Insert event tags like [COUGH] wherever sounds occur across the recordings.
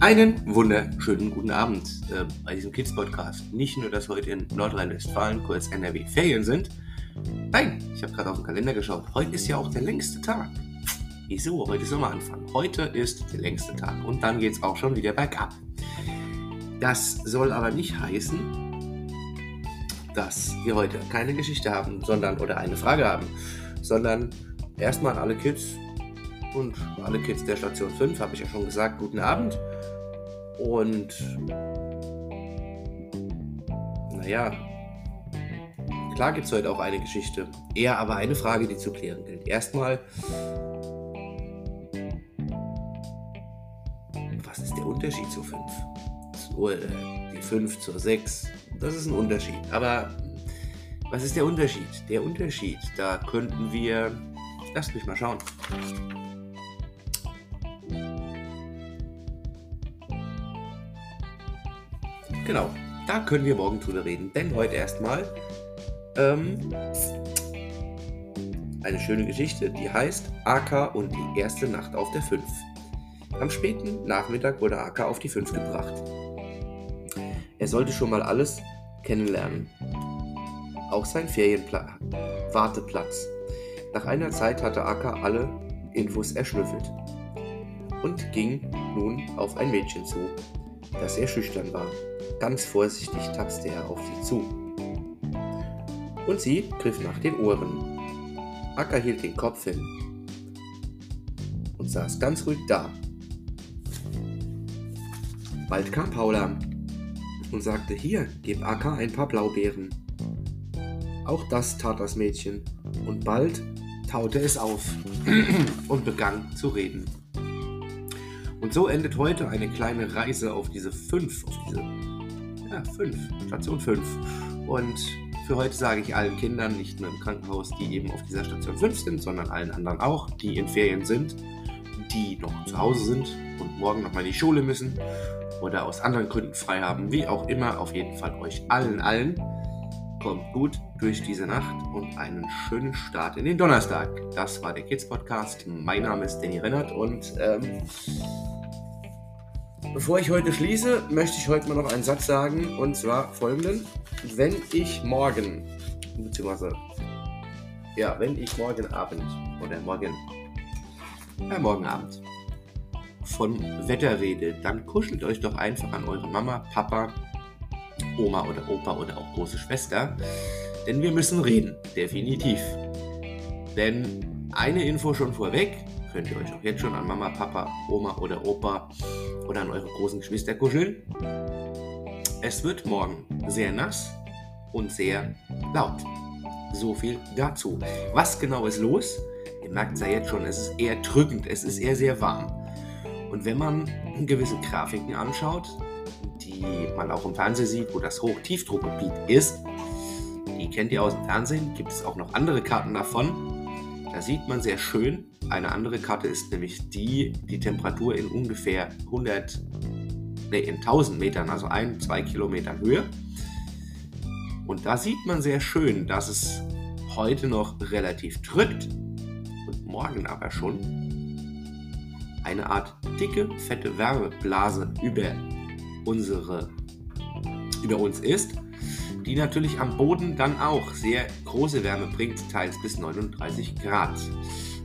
Einen wunderschönen guten Abend äh, bei diesem Kids Podcast. Nicht nur, dass heute in Nordrhein-Westfalen kurz NRW Ferien sind. Nein, ich habe gerade auf den Kalender geschaut. Heute ist ja auch der längste Tag. Wieso? Heute ist Sommeranfang. Heute ist der längste Tag und dann geht es auch schon wieder bergab. Das soll aber nicht heißen, dass wir heute keine Geschichte haben, sondern oder eine Frage haben, sondern erstmal alle Kids und alle Kids der Station 5, habe ich ja schon gesagt, guten Abend. Und naja, klar gibt es heute auch eine Geschichte. Eher aber eine Frage, die zu klären gilt. Erstmal, was ist der Unterschied zu 5? Die 5 zur 6, das ist ein Unterschied. Aber was ist der Unterschied? Der Unterschied, da könnten wir, lasst mich mal schauen. Genau, da können wir morgen drüber reden. Denn heute erstmal ähm, eine schöne Geschichte, die heißt Aka und die erste Nacht auf der 5. Am späten Nachmittag wurde Aka auf die 5 gebracht. Er sollte schon mal alles kennenlernen. Auch sein Ferienwarteplatz. Nach einer Zeit hatte Aka alle Infos erschnüffelt und ging nun auf ein Mädchen zu, das sehr schüchtern war. Ganz vorsichtig tapste er auf sie zu. Und sie griff nach den Ohren. Acker hielt den Kopf hin und saß ganz ruhig da. Bald kam Paula und sagte, hier, gib Acker ein paar Blaubeeren. Auch das tat das Mädchen und bald taute es auf [CLEARS THROAT] und begann zu reden. Und so endet heute eine kleine Reise auf diese fünf, auf diese ja, fünf, Station 5. Und für heute sage ich allen Kindern, nicht nur im Krankenhaus, die eben auf dieser Station 5 sind, sondern allen anderen auch, die in Ferien sind, die noch zu Hause sind und morgen nochmal in die Schule müssen oder aus anderen Gründen frei haben, wie auch immer, auf jeden Fall euch allen, allen, kommt gut durch diese Nacht und einen schönen Start in den Donnerstag. Das war der Kids Podcast. Mein Name ist Danny Rennert und ähm, Bevor ich heute schließe, möchte ich heute mal noch einen Satz sagen und zwar folgenden. Wenn ich morgen, beziehungsweise, ja, wenn ich morgen Abend oder morgen, ja, morgen Abend von Wetter rede, dann kuschelt euch doch einfach an eure Mama, Papa, Oma oder Opa oder auch große Schwester, denn wir müssen reden, definitiv. Denn eine Info schon vorweg, könnt ihr euch auch jetzt schon an Mama, Papa, Oma oder Opa oder an eure großen Geschwister kuscheln. Es wird morgen sehr nass und sehr laut. So viel dazu. Was genau ist los? Ihr merkt es ja jetzt schon, es ist eher drückend, es ist eher sehr warm. Und wenn man gewisse Grafiken anschaut, die man auch im Fernsehen sieht, wo das Hochtiefdruckgebiet ist, die kennt ihr aus dem Fernsehen, gibt es auch noch andere Karten davon. Da sieht man sehr schön, eine andere Karte ist nämlich die, die Temperatur in ungefähr 100, nee, in 1000 Metern, also ein, zwei Kilometern Höhe. Und da sieht man sehr schön, dass es heute noch relativ drückt und morgen aber schon eine Art dicke, fette Wärmeblase über unsere über uns ist die natürlich am Boden dann auch sehr große Wärme bringt, teils bis 39 Grad.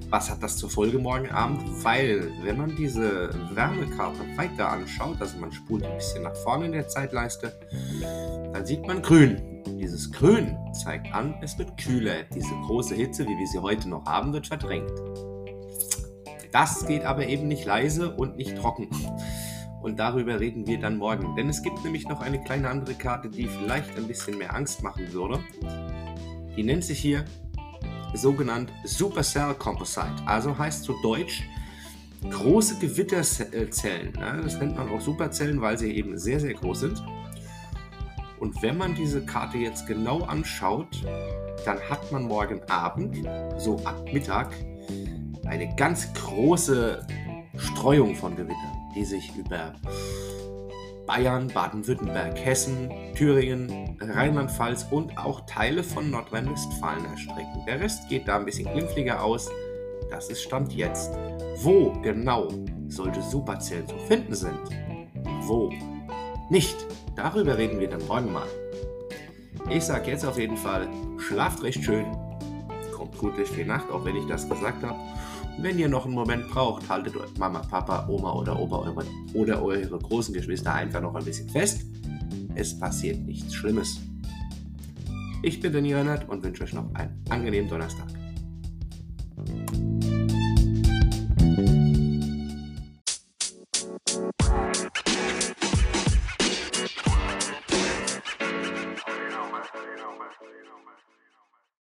Was hat das zur Folge morgen Abend? Weil, wenn man diese Wärmekarte weiter anschaut, also man spult ein bisschen nach vorne in der Zeitleiste, dann sieht man grün. Dieses Grün zeigt an, es wird kühler. Diese große Hitze, wie wir sie heute noch haben, wird verdrängt. Das geht aber eben nicht leise und nicht trocken. Und darüber reden wir dann morgen. Denn es gibt nämlich noch eine kleine andere Karte, die vielleicht ein bisschen mehr Angst machen würde. Die nennt sich hier sogenannt Supercell Composite. Also heißt zu Deutsch große Gewitterzellen. Das nennt man auch Superzellen, weil sie eben sehr, sehr groß sind. Und wenn man diese Karte jetzt genau anschaut, dann hat man morgen Abend, so ab Mittag, eine ganz große Streuung von Gewittern die sich über Bayern, Baden-Württemberg, Hessen, Thüringen, Rheinland-Pfalz und auch Teile von Nordrhein-Westfalen erstrecken. Der Rest geht da ein bisschen glimpflicher aus. Das ist Stand jetzt. Wo genau solche Superzellen zu finden sind? Wo? Nicht. Darüber reden wir dann morgen mal. Ich sag jetzt auf jeden Fall, schlaft recht schön, kommt gut durch die Nacht, auch wenn ich das gesagt habe. Wenn ihr noch einen Moment braucht, haltet Mama, Papa, Oma oder Opa eure, oder eure großen Geschwister einfach noch ein bisschen fest. Es passiert nichts Schlimmes. Ich bin Daniel Rennert und wünsche euch noch einen angenehmen Donnerstag.